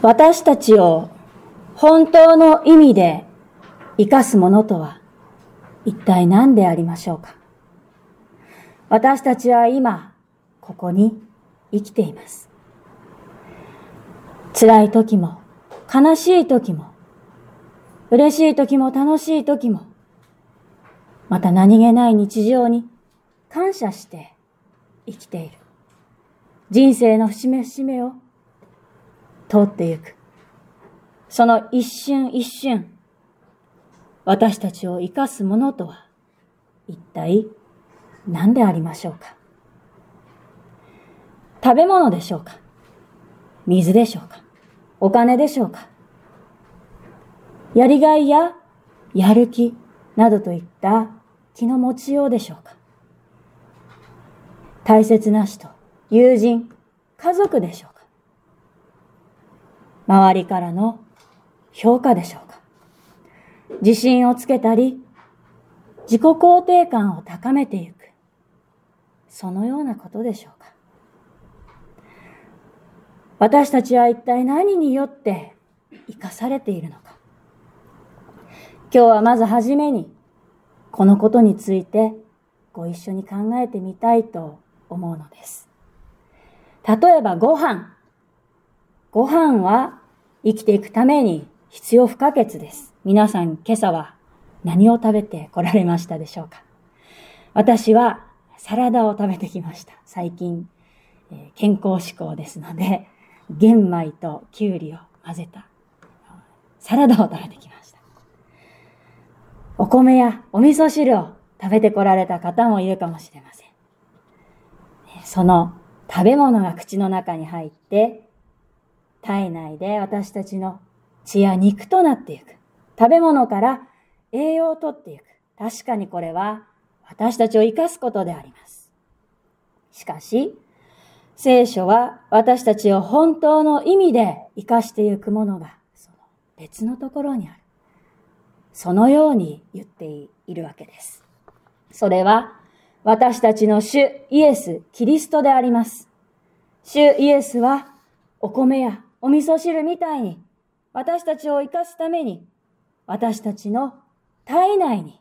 私たちを本当の意味で生かすものとは一体何でありましょうか？私たちは今、ここに生きています。辛い時も、悲しい時も、嬉しい時も楽しい時も、また何気ない日常に感謝して生きている。人生の節目節目を通ってゆく。その一瞬一瞬、私たちを生かすものとは、一体何でありましょうか？食べ物でしょうか？水でしょうか？お金でしょうか？やりがいややる気などといった気の持ちようでしょうか？大切な人、友人、家族でしょうか？周りからの評価でしょうか自信をつけたり、自己肯定感を高めていく。そのようなことでしょうか私たちは一体何によって生かされているのか今日はまずはじめにこのことについてご一緒に考えてみたいと思うのです。例えばご飯。ご飯は生きていくために必要不可欠です。皆さん今朝は何を食べて来られましたでしょうか？私はサラダを食べてきました。最近、え健康志向ですので、玄米ときゅうりを混ぜたサラダを食べてきました。お米やお味噌汁を食べてこられた方もいるかもしれません。その食べ物が口の中に入って、体内で私たちの血や肉となっていく。食べ物から栄養をとっていく。確かにこれは私たちを生かすことであります。しかし、聖書は私たちを本当の意味で生かしていくものが、その別のところにある。そのように言っているわけです。それは、私たちの主イエス、キリストであります。主イエスは、お米やお味噌汁みたいに、私たちを生かすために、私たちの体内に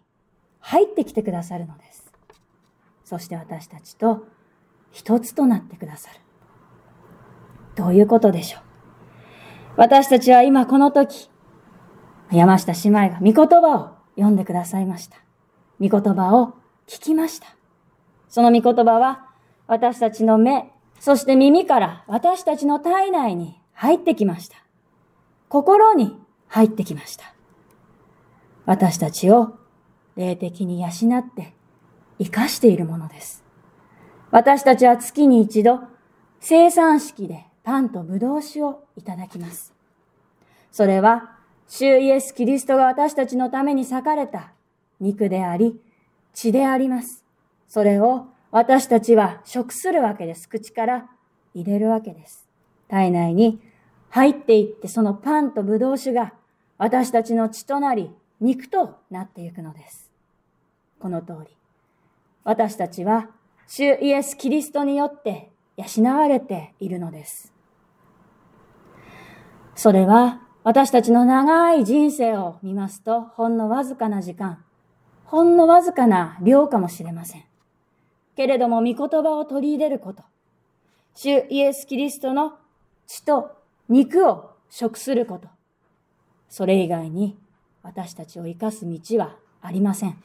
入ってきてくださるのです。そして私たちと一つとなってくださる。どういうことでしょう？私たちは今この時、山下姉妹が御言葉を読んでくださいました。御言葉を聞きました。その御言葉は私たちの目、そして耳から私たちの体内に入ってきました。心に入ってきました。私たちを霊的に養って生かしているものです。私たちは月に一度生産式でパンとブドウ酒をいただきます。それは主イエス・キリストが私たちのために裂かれた肉であり、血であります。それを私たちは食するわけです。口から入れるわけです。体内に入っていってそのパンとブドウ酒が私たちの血となり肉となっていくのです。この通り。私たちは主イエス・キリストによって養われているのです。それは私たちの長い人生を見ますと、ほんのわずかな時間、ほんのわずかな量かもしれません。けれども、御言葉を取り入れること、主イエス・キリストの血と肉を食すること、それ以外に私たちを生かす道はありません。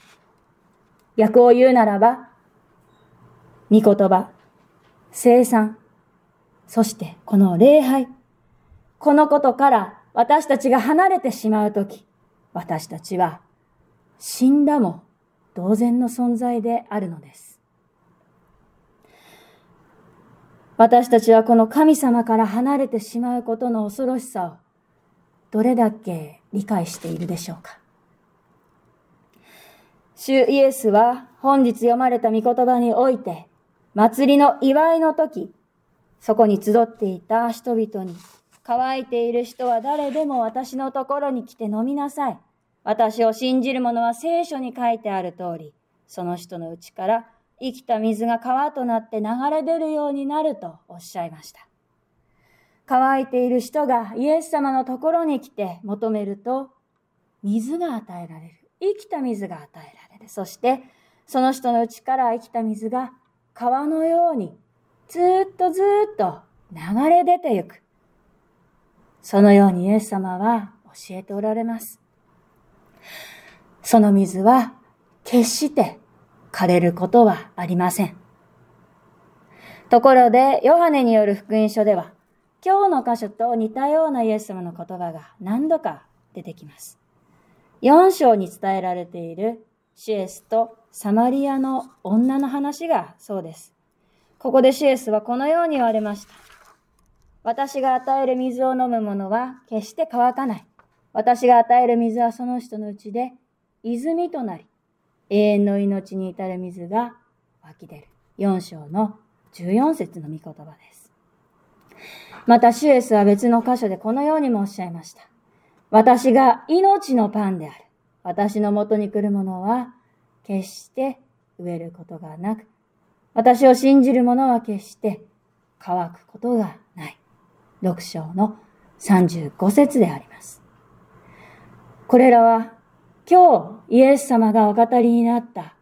逆を言うならば、御言葉、生産、そしてこの礼拝、このことから私たちが離れてしまうとき、私たちは死んだも同然の存在であるのです。私たちはこの神様から離れてしまうことの恐ろしさをどれだけ理解しているでしょうか？主イエスは本日読まれた御言葉において、祭りの祝いの時、そこに集っていた人々に乾いている人は誰でも私のところに来て飲みなさい。私を信じる者は聖書に書いてある通り、その人のうちから生きた水が川となって流れ出るようになるとおっしゃいました。乾いている人がイエス様のところに来て求めると、水が与えられる。生きた水が与えられる。そして、その人の内から生きた水が川のようにずっとずっと流れ出てゆく。そのようにイエス様は教えておられます。その水は決して枯れることはありません。ところで、ヨハネによる福音書では、今日の箇所と似たようなイエス様の言葉が何度か出てきます。4章に伝えられているシエスとサマリアの女の話がそうです。ここでシエスはこのように言われました。私が与える水を飲む者は決して乾かない。私が与える水はその人のうちで泉となり、永遠の命に至る水が湧き出る。4章の14節の御言葉です。また、シュエスは別の箇所でこのようにもおっしゃいました。私が命のパンである。私のもとに来る者は、決して飢えることがなく、私を信じる者は決して乾くことがない。6章の35節であります。これらは今日イエス様がお語りになった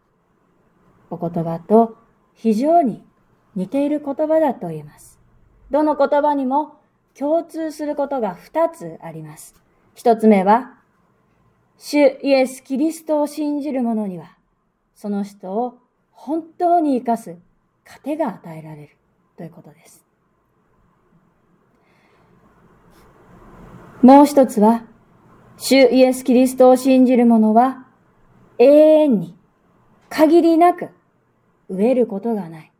お言葉と非常に似ている言葉だと言えます。どの言葉にも共通することが2つあります。1つ目は、主イエス・キリストを信じる者には、その人を本当に生かす糧が与えられるということです。もう一つは、主イエス・キリストを信じる者は、永遠に、限りなく、飢えることがない。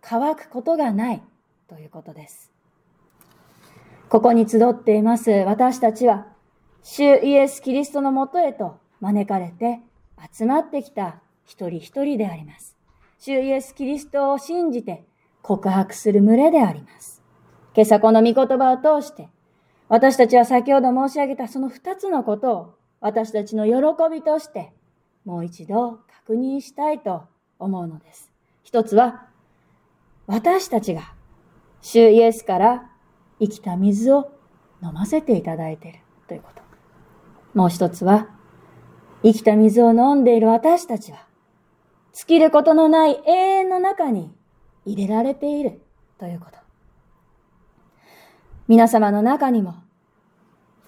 乾くことがないということです。ここに集っています私たちは、主イエス・キリストのもとへと招かれて集まってきた一人一人であります。主イエス・キリストを信じて告白する群れであります。今朝この御言葉を通して、私たちは先ほど申し上げたその二つのことを私たちの喜びとしてもう一度確認したいと思うのです。一つは、私たちが主イエスから生きた水を飲ませていただいているということ。もう一つは、生きた水を飲んでいる私たちは、尽きることのない永遠の中に入れられているということ。皆様の中にも、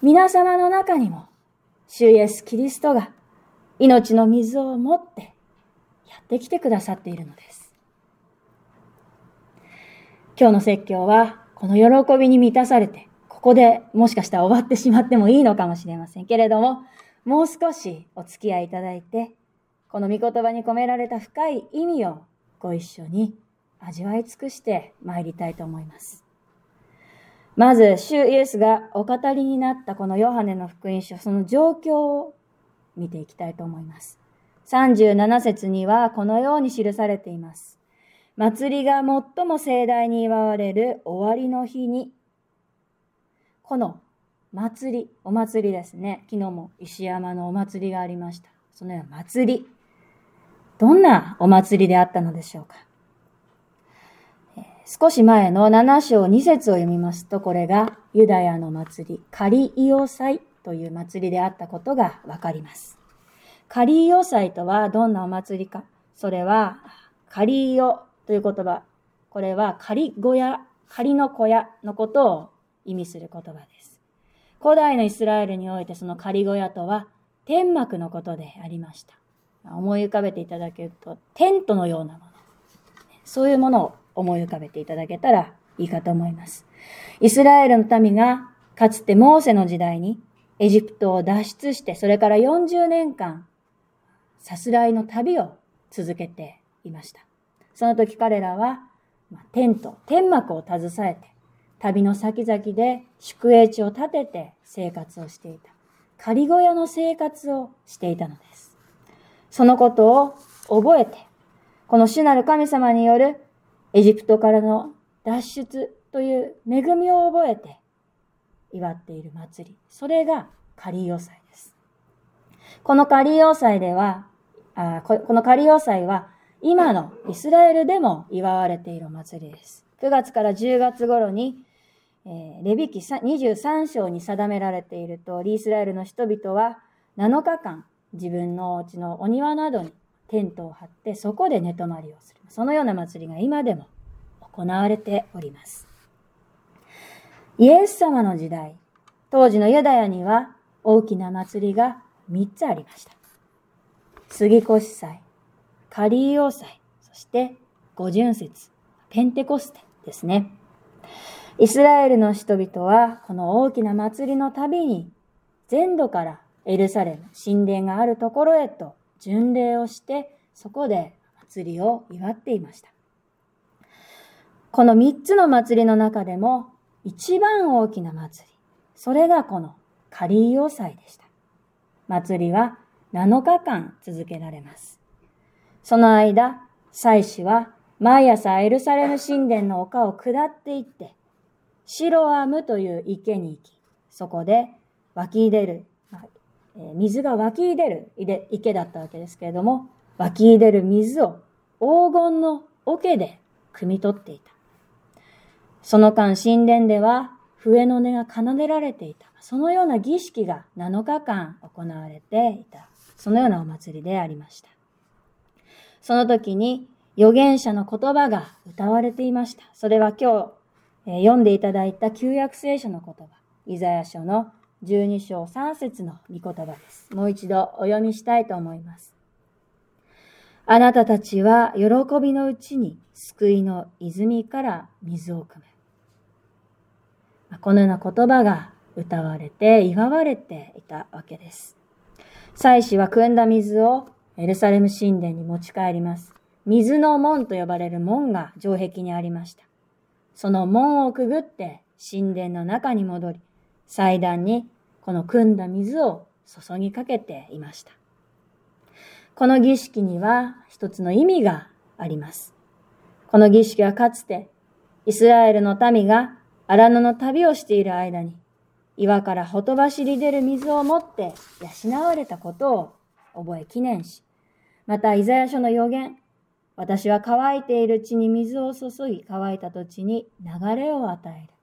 皆様の中にも、主イエス・キリストが命の水を持ってやってきてくださっているのです。今日の説教は、この喜びに満たされて、ここでもしかしたら終わってしまってもいいのかもしれませんけれども、もう少しお付き合いいただいて、この御言葉に込められた深い意味をご一緒に味わい尽くして参りたいと思います。まず、主イエスがお語りになったこのヨハネの福音書、その状況を見ていきたいと思います。37節にはこのように記されています。祭りが最も盛大に祝われる終わりの日に、この祭り、お祭りですね。昨日も石山のお祭りがありました。そのような祭り。どんなお祭りであったのでしょうか？少し前の7章2節を読みますと、これがユダヤの祭り、カリイオ祭という祭りであったことがわかります。カリイオ祭とはどんなお祭りか？それは、カリイオという言葉。これは仮小屋、仮の小屋のことを意味する言葉です。古代のイスラエルにおいてその仮小屋とは天幕のことでありました。思い浮かべていただけると、テントのようなもの。そういうものを思い浮かべていただけたらいいかと思います。イスラエルの民がかつてモーセの時代にエジプトを脱出して、それから40年間、さすらいの旅を続けていました。その時彼らは、テント、天幕を携えて、旅の先々で宿営地を建てて生活をしていた。仮小屋の生活をしていたのです。そのことを覚えて、この主なる神様によるエジプトからの脱出という恵みを覚えて祝っている祭り。それがカリオ祭です。このカリオ祭では、あこのカリオ祭は今のイスラエルでも祝われている祭りです。9月から10月頃にえー、レビキ23章に定められていると、イスラエルの人々は7日間自分のお家のお庭などにテントを張ってそこで寝泊まりをする。そのような祭りが今でも行われております。イエス様の時代、当時のユダヤには大きな祭りが3つありました。杉越祭、カリーオ祭、そして五巡節、ペンテコステですね。イスラエルの人々はこの大きな祭りのたびに全土からエルサレム、神殿があるところへと巡礼をしてそこで祭りを祝っていました。この三つの祭りの中でも一番大きな祭り、それがこのカリーオ祭でした。祭りは7日間続けられます。その間、祭司は毎朝エルサレム神殿の丘を下っていって、シロアムという池に行き、そこで湧き出る、水が湧き出る池だったわけですけれども、湧き出る水を黄金の桶で汲み取っていた。その間神殿では笛の音が奏でられていた。そのような儀式が7日間行われていた。そのようなお祭りでありました。その時に預言者の言葉が歌われていました。それは今日、読んでいただいた旧約聖書の言葉、イザヤ書の12章3節の御言葉です。もう一度お読みしたいと思います。あなたたちは喜びのうちに救いの泉から水を汲む。このような言葉が歌われて祝われていたわけです。祭司は汲んだ水をエルサレム神殿に持ち帰ります。水の門と呼ばれる門が城壁にありました。その門をくぐって神殿の中に戻り、祭壇にこの汲んだ水を注ぎかけていました。この儀式には一つの意味があります。この儀式はかつてイスラエルの民が荒野の旅をしている間に岩からほとばしり出る水を持って養われたことを覚え記念し、またイザヤ書の予言、私は乾いている地に水を注ぎ、乾いた土地に流れを与える。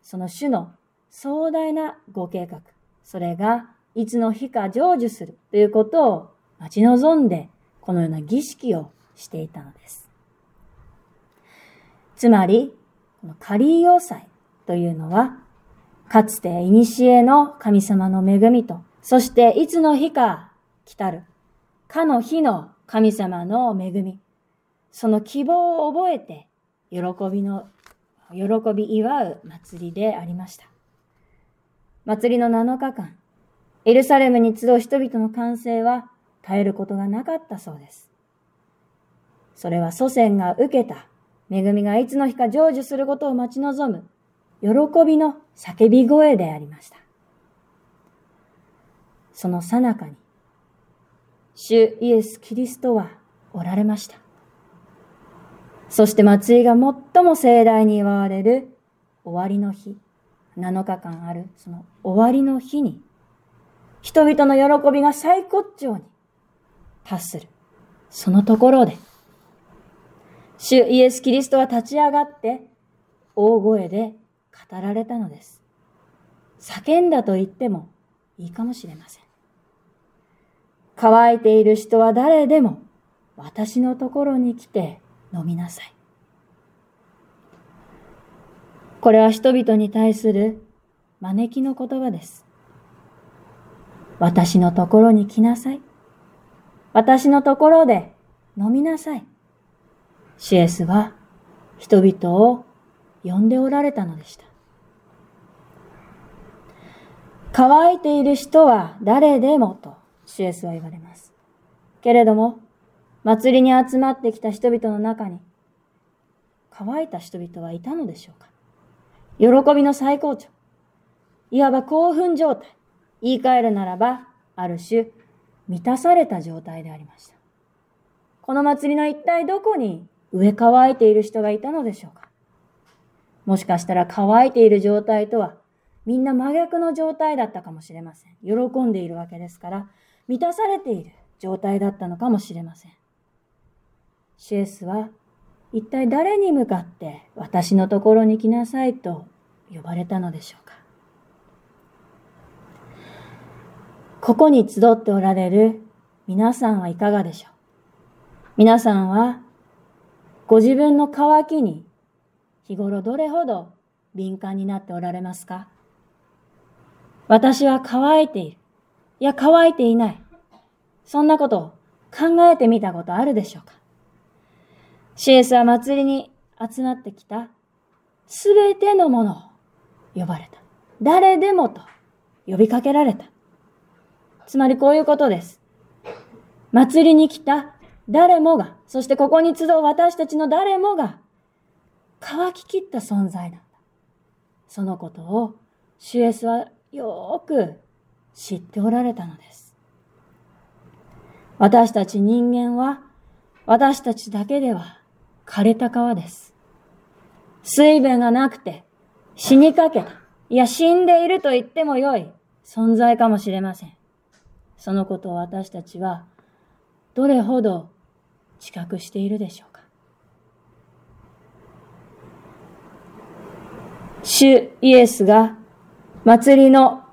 その種の壮大なご計画、それがいつの日か成就するということを待ち望んで、このような儀式をしていたのです。つまり、このカリーヨ祭というのは、かつて古の神様の恵みと、そしていつの日か来たる、かの日の神様の恵み、その希望を覚えて、喜びの、喜び祝う祭りでありました。祭りの7日間、エルサレムに集う人々の歓声は絶えることがなかったそうです。それは祖先が受けた恵みがいつの日か成就することを待ち望む喜びの叫び声でありました。その最中に、主イエス・キリストはおられました。そして祭りが最も盛大に祝われる終わりの日、7日間あるその終わりの日に、人々の喜びが最高潮に達する。そのところで、主イエス・キリストは立ち上がって、大声で語られたのです。叫んだと言ってもいいかもしれません。乾いている人は誰でも私のところに来て飲みなさい。これは人々に対する招きの言葉です。私のところに来なさい。私のところで飲みなさい。シエスは人々を呼んでおられたのでした。乾いている人は誰でもとシエスは言われます。けれども、祭りに集まってきた人々の中に、乾いた人々はいたのでしょうか？喜びの最高潮。いわば興奮状態。言い換えるならば、ある種、満たされた状態でありました。この祭りの一体どこに植え乾いている人がいたのでしょうかもしかしたら乾いている状態とは、みんな真逆の状態だったかもしれません。喜んでいるわけですから、満たされている状態だったのかもしれません。シエスは、一体誰に向かって私のところに来なさいと呼ばれたのでしょうか？ここに集っておられる皆さんはいかがでしょう？皆さんはご自分の渇きに日頃どれほど敏感になっておられますか？私は乾いている。いや、乾いていない。そんなことを考えてみたことあるでしょうか？シエスは祭りに集まってきたすべてのものを呼ばれた。誰でもと呼びかけられた。つまりこういうことです。祭りに来た誰もが、そしてここに集う私たちの誰もが、乾ききった存在なんだ。そのことを、シュエスはよーく知っておられたのです。私たち人間は、私たちだけでは枯れた川です。水分がなくて死にかけた。いや、死んでいると言ってもよい存在かもしれません。そのことを私たちはどれほど知覚しているでしょうか。主イエスが祭りの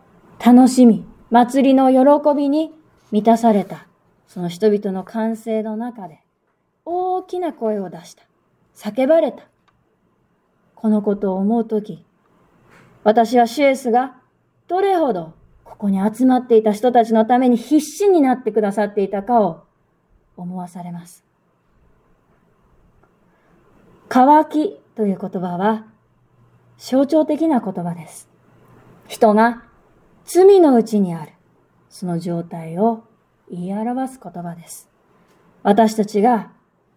楽しみ、祭りの喜びに満たされた、その人々の歓声の中で大きな声を出した。叫ばれた。このことを思うとき、私はシエスがどれほどここに集まっていた人たちのために必死になってくださっていたかを思わされます。乾きという言葉は象徴的な言葉です。人が罪のうちにある、その状態を言い表す言葉です。私たちが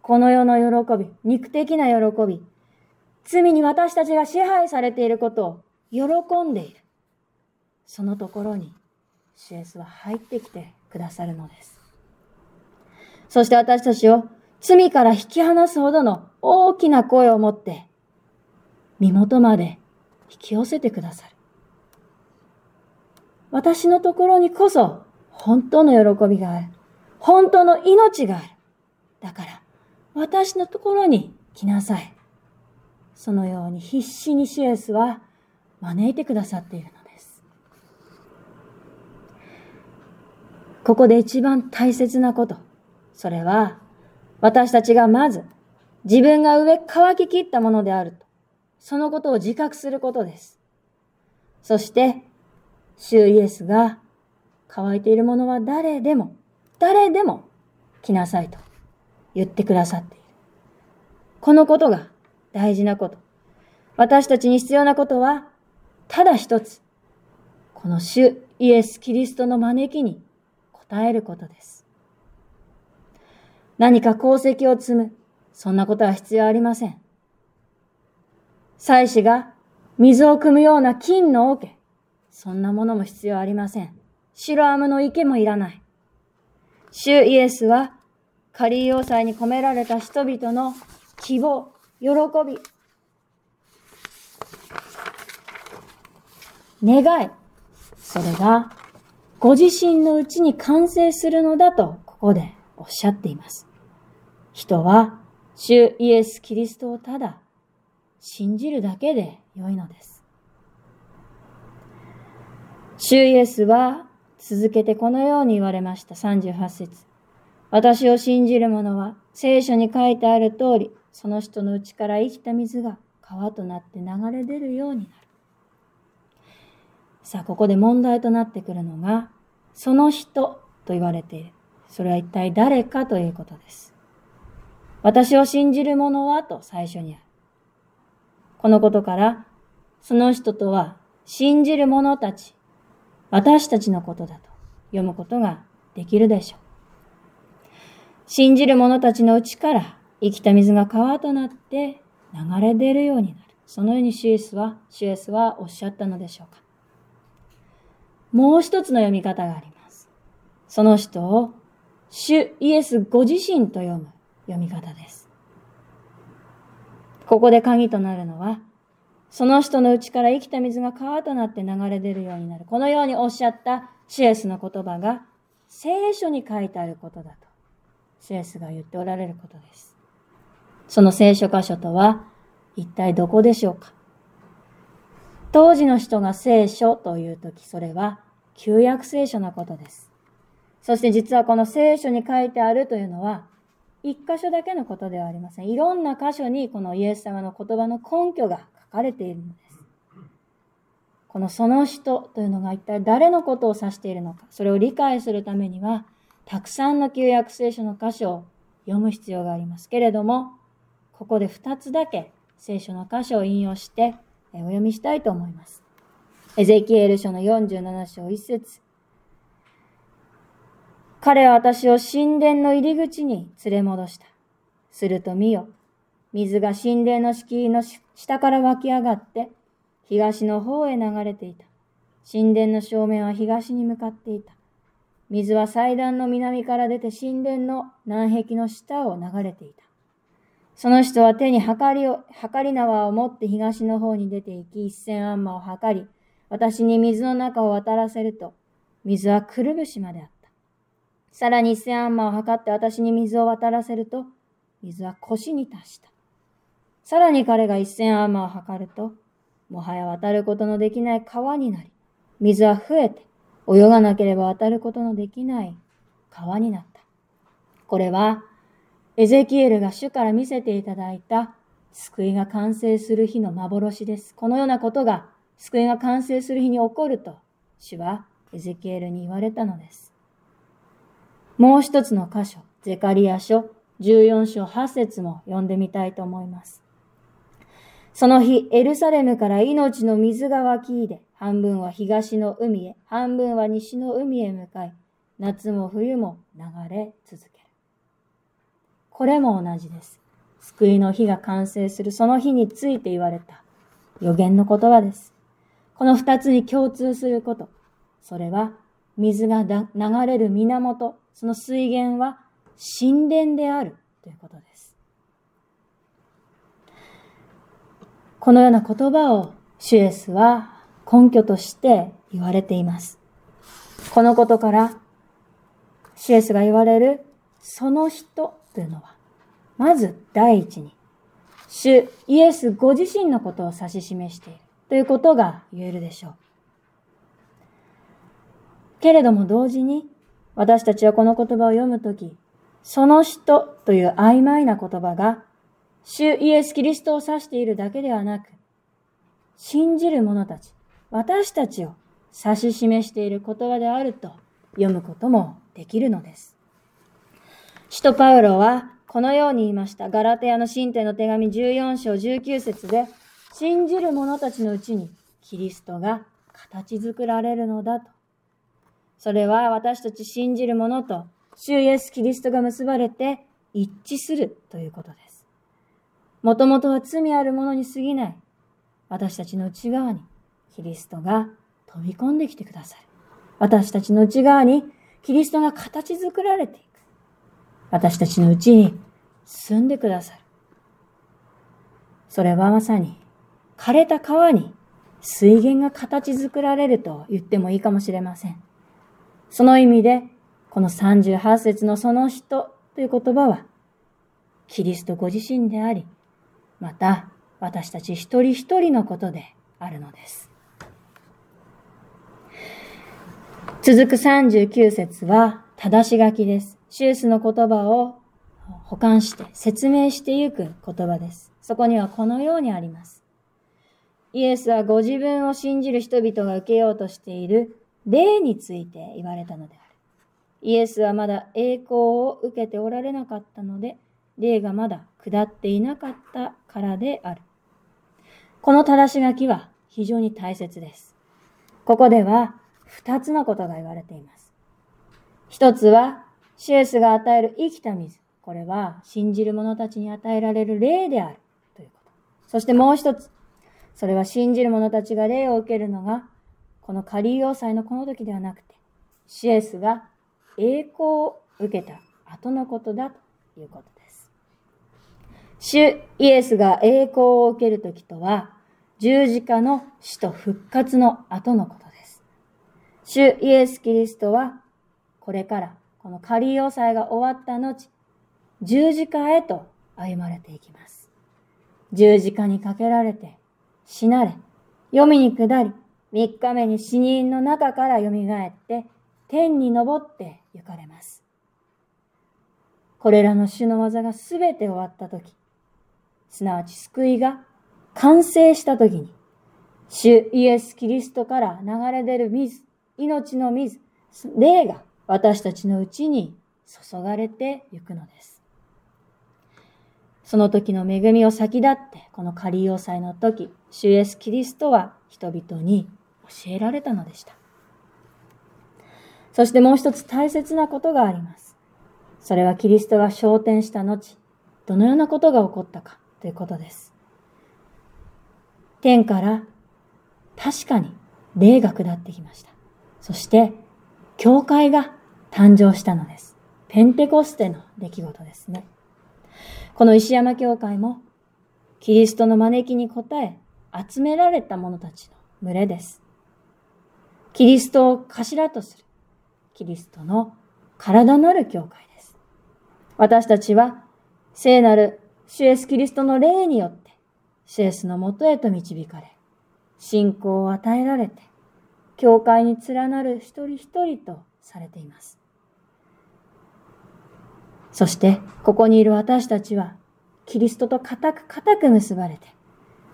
この世の喜び、肉的な喜び、罪に私たちが支配されていることを喜んでいる。そのところに、シエスは入ってきてくださるのです。そして私たちを罪から引き離すほどの大きな声を持って、身元まで引き寄せてくださる。私のところにこそ本当の喜びがある。本当の命がある。だから、私のところに来なさい。そのように必死にシエスは招いてくださっているのです。ここで一番大切なこと。それは、私たちがまず自分が上乾ききったものであると、そのことを自覚することです。そして、主イエスが乾いているものは誰でも、誰でも来なさいと言ってくださっている。このことが大事なこと。私たちに必要なことは、ただ一つ。この主イエス・キリストの招きに応えることです。何か功績を積む。そんなことは必要ありません。祭司が水を汲むような金の桶。そんなものも必要ありません。白アムの池もいらない。主イエスは、カリー要塞に込められた人々の希望、喜び、願い、それがご自身のうちに完成するのだと、ここでおっしゃっています。人は、主イエス・キリストをただ信じるだけで良いのです。主イエスは続けてこのように言われました。38節私を信じる者は聖書に書いてある通り、その人の内から生きた水が川となって流れ出るようになる。さあ、ここで問題となってくるのが、その人と言われている。それは一体誰かということです。私を信じる者はと最初にある。このことから、その人とは信じる者たち、私たちのことだと読むことができるでしょう。信じる者たちのうちから生きた水が川となって流れ出るようになる。そのようにシュエスは、シュエスはおっしゃったのでしょうか。もう一つの読み方があります。その人を、主イエスご自身と読む読み方です。ここで鍵となるのは、その人の内から生きた水が川となって流れ出るようになる。このようにおっしゃったシエスの言葉が聖書に書いてあることだと、シエスが言っておられることです。その聖書箇所とは一体どこでしょうか？当時の人が聖書というとき、それは旧約聖書のことです。そして実はこの聖書に書いてあるというのは、一箇所だけのことではありません。いろんな箇所にこのイエス様の言葉の根拠が書かれているのです。このその人というのが一体誰のことを指しているのか、それを理解するためには、たくさんの旧約聖書の箇所を読む必要がありますけれども、ここで二つだけ聖書の箇所を引用してお読みしたいと思います。エゼキエル書の47章1節彼は私を神殿の入り口に連れ戻した。すると見よ。水が神殿の敷居の下から湧き上がって、東の方へ流れていた。神殿の正面は東に向かっていた。水は祭壇の南から出て神殿の南壁の下を流れていた。その人は手に測りを、測り縄を持って東の方に出て行き、一千アンマを測り、私に水の中を渡らせると、水はくるぶしまであった。さらに一千アンマを測って私に水を渡らせると、水は腰に達した。さらに彼が一千アンマを測ると、もはや渡ることのできない川になり、水は増えて、泳がなければ渡ることのできない川になった。これは、エゼキエルが主から見せていただいた救いが完成する日の幻です。このようなことが救いが完成する日に起こると、主はエゼキエルに言われたのです。もう一つの箇所、ゼカリア書14章8節も読んでみたいと思います。その日、エルサレムから命の水が湧き出、半分は東の海へ、半分は西の海へ向かい、夏も冬も流れ続ける。これも同じです。救いの日が完成するその日について言われた予言の言葉です。この二つに共通すること。それは水が流れる源、その水源は神殿であるということです。このような言葉をシュエスは根拠として言われています。このことからシュエスが言われるその人というのは、まず第一に、主イエスご自身のことを指し示しているということが言えるでしょう。けれども同時に、私たちはこの言葉を読むとき、その人という曖昧な言葉が、主イエス・キリストを指しているだけではなく、信じる者たち、私たちを指し示している言葉であると読むこともできるのです。使徒パウロはこのように言いました。ガラテヤの神帝の手紙14章19節で、信じる者たちのうちにキリストが形作られるのだとそれは私たち信じる者と主イエス・キリストが結ばれて一致するということです。もともとは罪ある者に過ぎない私たちの内側にキリストが飛び込んできてくださる。私たちの内側にキリストが形作られていく。私たちの内に住んでくださる。それはまさに枯れた川に水源が形作られると言ってもいいかもしれません。その意味で、この38節のその人という言葉は、キリストご自身であり、また私たち一人一人のことであるのです。続く39節は正し書きです。シュースの言葉を保管して説明してゆく言葉です。そこにはこのようにあります。イエスはご自分を信じる人々が受けようとしている霊について言われたのである。イエスはまだ栄光を受けておられなかったので、霊がまだ下っていなかったからである。この正し書きは非常に大切です。ここでは二つのことが言われています。一つは、シエスが与える生きた水。これは信じる者たちに与えられる霊であるということ。そしてもう一つ。それは信じる者たちが霊を受けるのがこのカリー要塞のこの時ではなくて、シエスが栄光を受けた後のことだということ。主イエスが栄光を受ける時とは、十字架の死と復活の後のことです。主イエス・キリストは、これからこのカリー要塞が終わった後、十字架へと歩まれていきます。十字架にかけられて、死なれ、読みに下り、三日目に死人の中から蘇って、天に昇って行かれます。これらの主の技がすべて終わったとき、すなわち救いが完成したときに、主イエス・キリストから流れ出る水、命の水、霊が私たちのうちに注がれてゆくのです。その時の恵みを先立って、この仮要塞の時、主イエス・キリストは人々に教えられたのでした。そしてもう一つ大切なことがあります。それはキリストが昇天した後、どのようなことが起こったかということです。天から確かに霊が下ってきました。そして、教会が誕生したのです。ペンテコステの出来事ですね。この石山教会も、キリストの招きに応え、集められた者たちの群れです。キリストを頭とする、キリストの体なる教会です。私たちは、聖なる主イエスキリストの霊によって、主イエスのもとへと導かれ、信仰を与えられて、教会に連なる一人一人とされています。そして、ここにいる私たちは、キリストと固く固く結ばれて、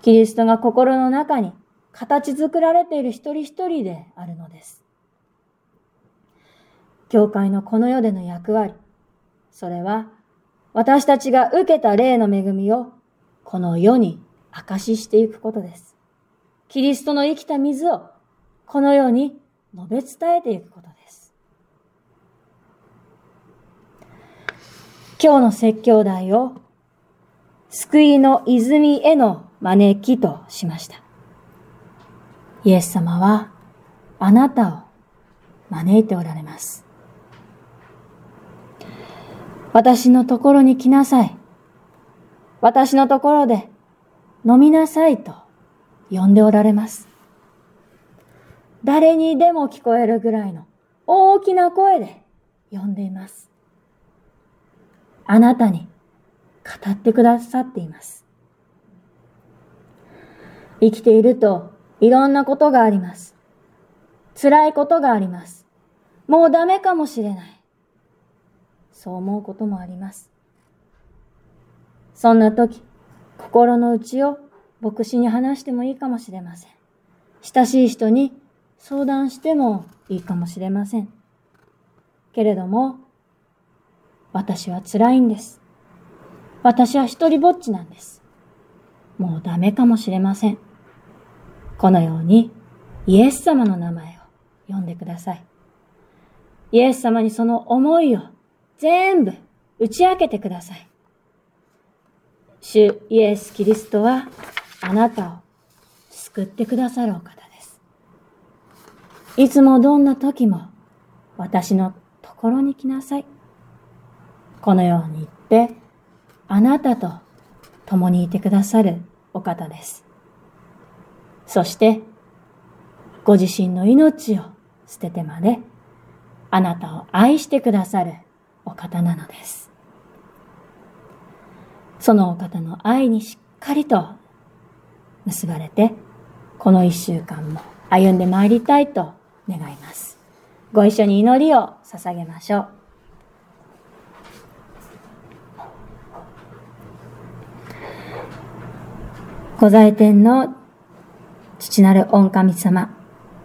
キリストが心の中に形作られている一人一人であるのです。教会のこの世での役割、それは、私たちが受けた霊の恵みを、この世に証ししていくことです。キリストの生きた水を、この世に述べ伝えていくことです。今日の説教題を救いの泉への招きとしました。イエス様はあなたを招いておられます。私のところに来なさい。私のところで飲みなさいと呼んでおられます。誰にでも聞こえるぐらいの大きな声で呼んでいます。あなたに語ってくださっています。生きているといろんなことがあります。辛いことがあります。もうダメかもしれない。そう思うこともあります。そんな時、心の内を牧師に話してもいいかもしれません。親しい人に相談してもいいかもしれません。けれども、私は辛いんです。私は一人ぼっちなんです。もうダメかもしれません。このようにイエス様の名前を呼んでください。イエス様にその思いを全部打ち明けてください。主イエス・キリストはあなたを救ってくださるお方です。いつもどんな時も私のところに来なさい。このように言って、あなたと共にいてくださるお方です。そして、ご自身の命を捨ててまで、あなたを愛してくださるお方なのです。そのお方の愛にしっかりと結ばれて、この一週間も歩んでまいりたいと願います。ご一緒に祈りを捧げましょう。御在天の父なる御神様、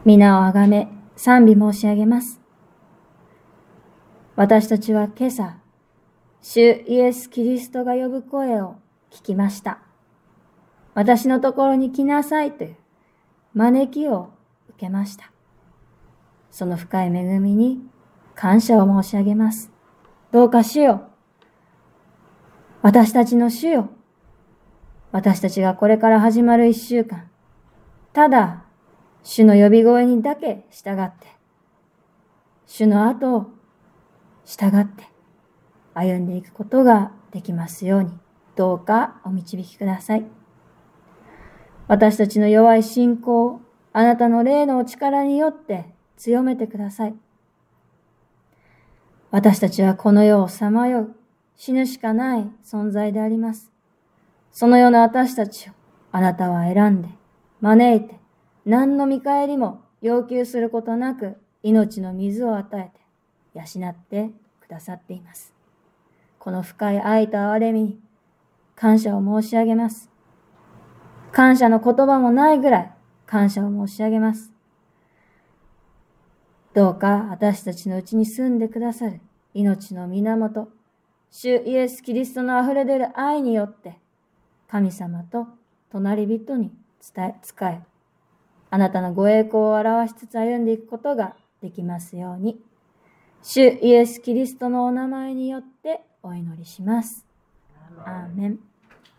皆をあがめ、賛美申し上げます。私たちは今朝、主イエス・キリストが呼ぶ声を聞きました。私のところに来なさいという招きを受けました。その深い恵みに感謝を申し上げます。どうか主よ、私たちの主よ、私たちがこれから始まる一週間、ただ、主の呼び声にだけ従って、主の後を従って歩んでいくことができますように、どうかお導きください。私たちの弱い信仰をあなたの霊のお力によって強めてください。私たちはこの世をさまよう死ぬしかない存在であります。そのような私たちをあなたは選んで、招いて、何の見返りも要求することなく命の水を与えて養ってくださっています。この深い愛と憐れみに感謝を申し上げます。感謝の言葉もないぐらい感謝を申し上げます。どうか私たちのうちに住んでくださる命の源、主イエス・キリストの溢れ出る愛によって、神様と隣人に伝え、使え、あなたのご栄光を表しつつ歩んでいくことができますように、主イエス・キリストのお名前によってお祈りします。アーメン